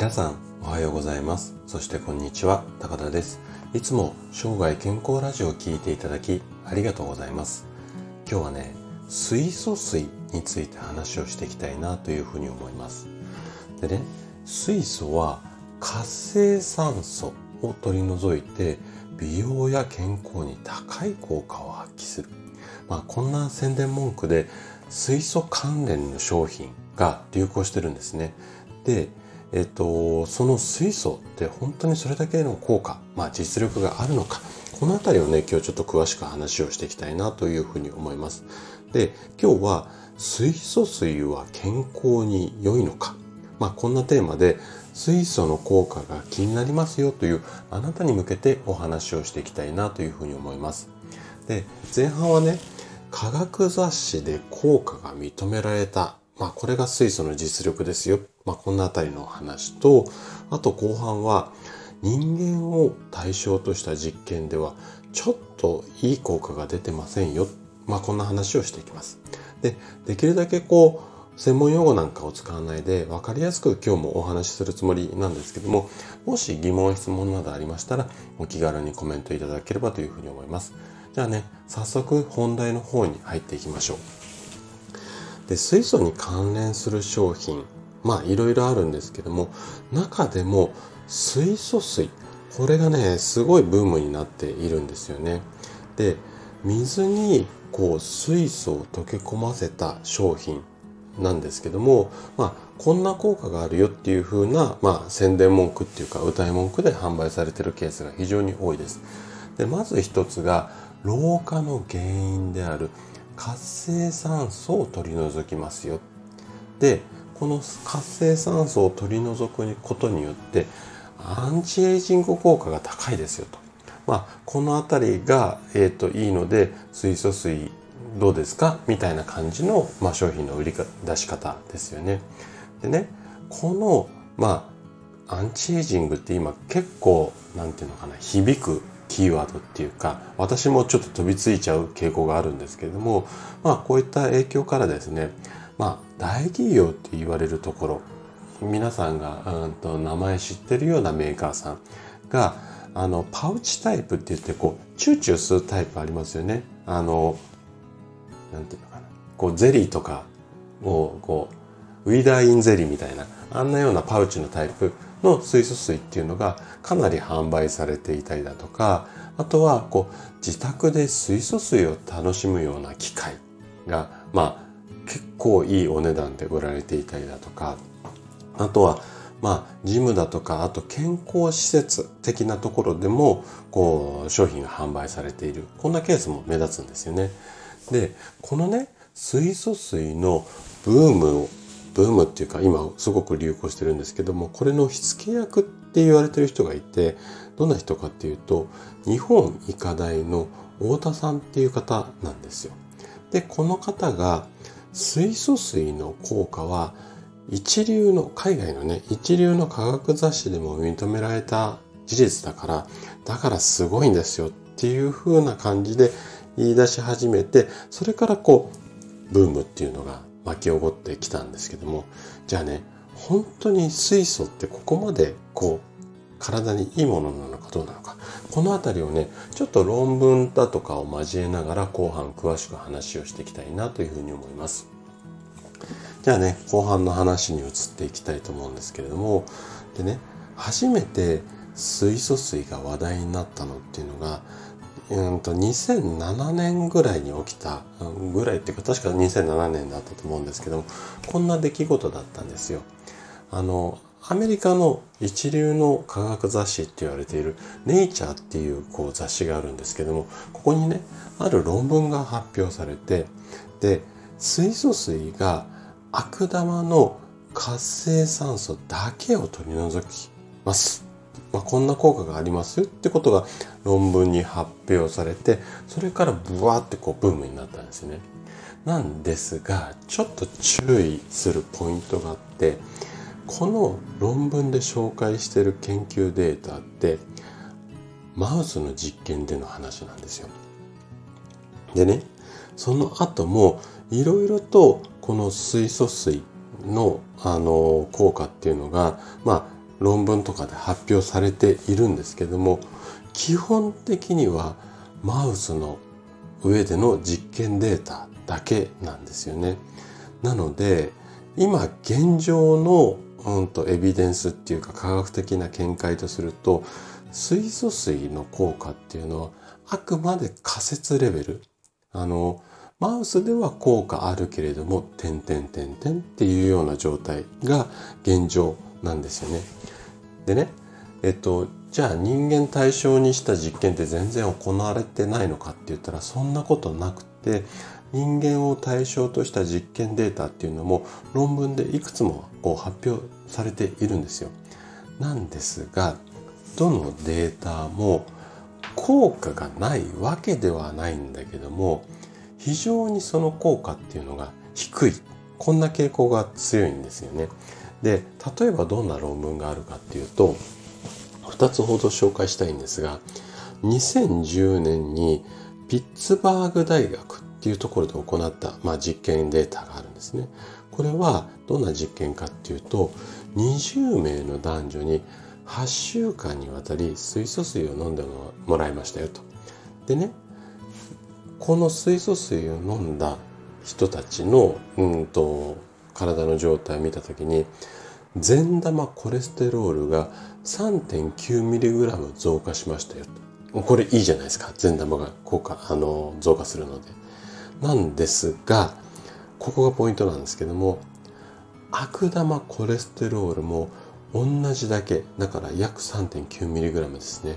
皆さんおはようございます。そしてこんにちは高田です。いつも生涯健康ラジオを聴いていただきありがとうございます。今日はね水素水について話をしていきたいなというふうに思います。でね水素は活性酸素を取り除いて美容や健康に高い効果を発揮する。まあこんな宣伝文句で水素関連の商品が流行してるんですね。でえっと、その水素って本当にそれだけの効果、まあ実力があるのか、このあたりをね、今日ちょっと詳しく話をしていきたいなというふうに思います。で、今日は水素水は健康に良いのか、まあこんなテーマで水素の効果が気になりますよというあなたに向けてお話をしていきたいなというふうに思います。で、前半はね、科学雑誌で効果が認められたまあこれが水素の実力ですよ。まあこんなあたりの話と、あと後半は人間を対象とした実験ではちょっといい効果が出てませんよ。まあこんな話をしていきます。で、できるだけこう、専門用語なんかを使わないで分かりやすく今日もお話しするつもりなんですけども、もし疑問、質問などありましたらお気軽にコメントいただければというふうに思います。じゃあね、早速本題の方に入っていきましょう。で水素に関連する商品まあいろいろあるんですけども中でも水素水これがねすごいブームになっているんですよねで水にこう水素を溶け込ませた商品なんですけども、まあ、こんな効果があるよっていう風な、まあ、宣伝文句っていうか歌い文句で販売されてるケースが非常に多いです。でまず一つが老化の原因である活性酸素を取り除きますよ。でこの活性酸素を取り除くことによってアンチエイジング効果が高いですよと。まあ、この辺りが、えーと、いいので水素水どうですか？みたいな感じの、まあ、商品の売り出し方ですよね。でねこのまあアンチエイジングって今結構なんていうのかな響くキーワードっていうか私もちょっと飛びついちゃう傾向があるんですけれどもまあこういった影響からですねまあ大企業って言われるところ皆さんがうんと名前知ってるようなメーカーさんがあのパウチタイプって言ってこうチューチュー吸うタイプありますよね。あのなんていうのかな。こうゼリーとかをこうウィダーインゼリーみたいなあんなようなパウチのタイプ。の水素水っていうのがかなり販売されていたりだとかあとはこう自宅で水素水を楽しむような機械がまあ結構いいお値段で売られていたりだとかあとはまあジムだとかあと健康施設的なところでもこう商品が販売されているこんなケースも目立つんですよね。でこのね水素水のブームをブームっていうか今すごく流行してるんですけどもこれの火付け役って言われてる人がいてどんな人かっていうと日本医科大の太田さんっていう方なんですよ。でこの方が水素水の効果は一流の海外のね一流の科学雑誌でも認められた事実だからだからすごいんですよっていう風な感じで言い出し始めてそれからこうブームっていうのが巻き起こってきたんですけどもじゃあね本当に水素ってここまでこう体にいいものなのかどうなのか。この辺りをねちょっと論文だとかを交えながら後半詳しく話をしていきたいなというふうに思います。じゃあね後半の話に移っていきたいと思うんですけれどもでね初めて水素水が話題になったのっていうのがうんと2007年ぐらいに起きたぐらいっていうか確か2007年だったと思うんですけどもこんな出来事だったんですよ。あのアメリカの一流の科学雑誌って言われているネイチャーっていうこう雑誌があるんですけどもここにねある論文が発表されてで水素水が悪玉の活性酸素だけを取り除きますまあ、こんな効果がありますよってことが論文に発表されてそれからブワーってこうブームになったんですね。なんですがちょっと注意するポイントがあってこの論文で紹介している研究データってマウスの実験での話なんですよ。でねその後もいろいろとこの水素水のあの効果っていうのがまあ論文とかで発表されているんですけども基本的にはマウスの上での実験データだけなんですよね。なので今現状の、うんと、エビデンスっていうか科学的な見解とすると水素水の効果っていうのはあくまで仮説レベル。あの、マウスでは効果あるけれども、点点点点っていうような状態が現状なんですよね。でね、えっと、じゃあ人間対象にした実験って全然行われてないのかって言ったらそんなことなくて人間を対象とした実験データっていうのも論文でいくつもこう発表されているんですよ。なんですがどのデータも効果がないわけではないんだけども非常にその効果っていうのが低いこんな傾向が強いんですよね。で例えばどんな論文があるかっていうと2つほど紹介したいんですが2010年にピッツバーグ大学っていうところで行った、まあ、実験データがあるんですね。これはどんな実験かっていうと20名の男女に8週間にわたり水素水を飲んでもらいましたよと。でねこの水素水を飲んだ人たちのうんと体の状態を見た時に善玉コレステロールが 3.9mg 増加しましたよ。これいいじゃないですか善玉が効果あの増加するので。なんですが、ここがポイントなんですけども、悪玉コレステロールも同じだけ、だから約 3.9mg ですね、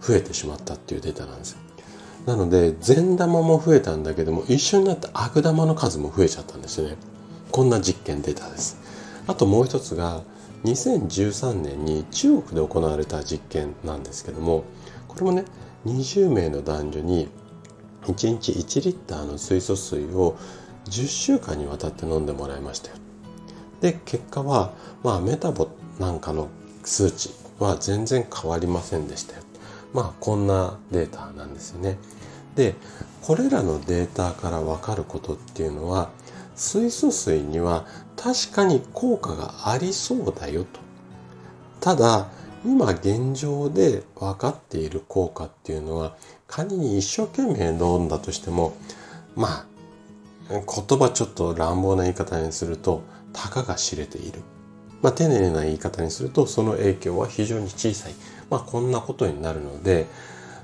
増えてしまったっていうデータなんですよ。なので、善玉も増えたんだけども、一緒になった悪玉の数も増えちゃったんですよね。こんな実験データです。あともう一つが、2013年に中国で行われた実験なんですけども、これもね、20名の男女に1日1リッターの水素水を10週間にわたって飲んでもらいましたよ。で結果は、まあ、メタボなんかの数値は全然変わりませんでしたよ。まあこんなデータなんですよね。でこれらのデータから分かることっていうのは水素水には確かに効果がありそうだよと。ただ今現状で分かっている効果っていうのは仮に一生懸命飲んだとしてもまあ言葉ちょっと乱暴な言い方にするとたかが知れている。まあ丁寧な言い方にするとその影響は非常に小さい。まあこんなことになるので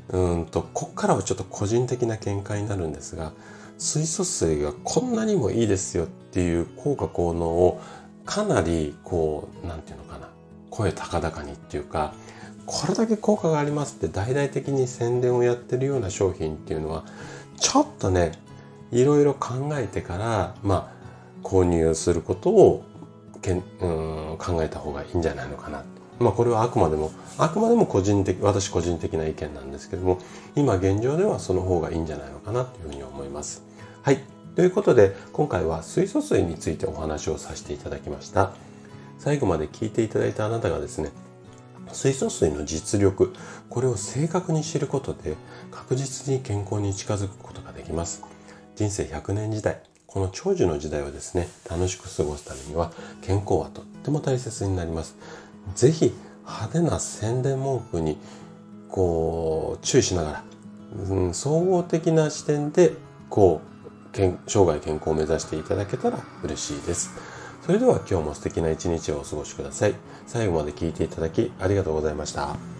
うんとこっからはちょっと個人的な見解になるんですが水素水がこんなにもいいですよっていう効果効能をかなりこうなんていうのかな声高々にっていうかこれだけ効果がありますって大々的に宣伝をやってるような商品っていうのはちょっとねいろいろ考えてからまあ購入することをけんうん考えた方がいいんじゃないのかなっまあこれはあくまでもあくまでも個人的私個人的な意見なんですけども今現状ではその方がいいんじゃないのかなというふうに思います。はい。ということで今回は水素水についてお話をさせていただきました。最後まで聞いていただいたあなたがですね水素水の実力これを正確に知ることで確実に健康に近づくことができます。人生100年時代この長寿の時代をですね楽しく過ごすためには健康はとっても大切になります。ぜひ派手な宣伝文句にこう注意しながら、うん、総合的な視点でこう生涯健康を目指していただけたら嬉しいです。それでは今日も素敵な一日をお過ごしください。最後まで聞いていただきありがとうございました。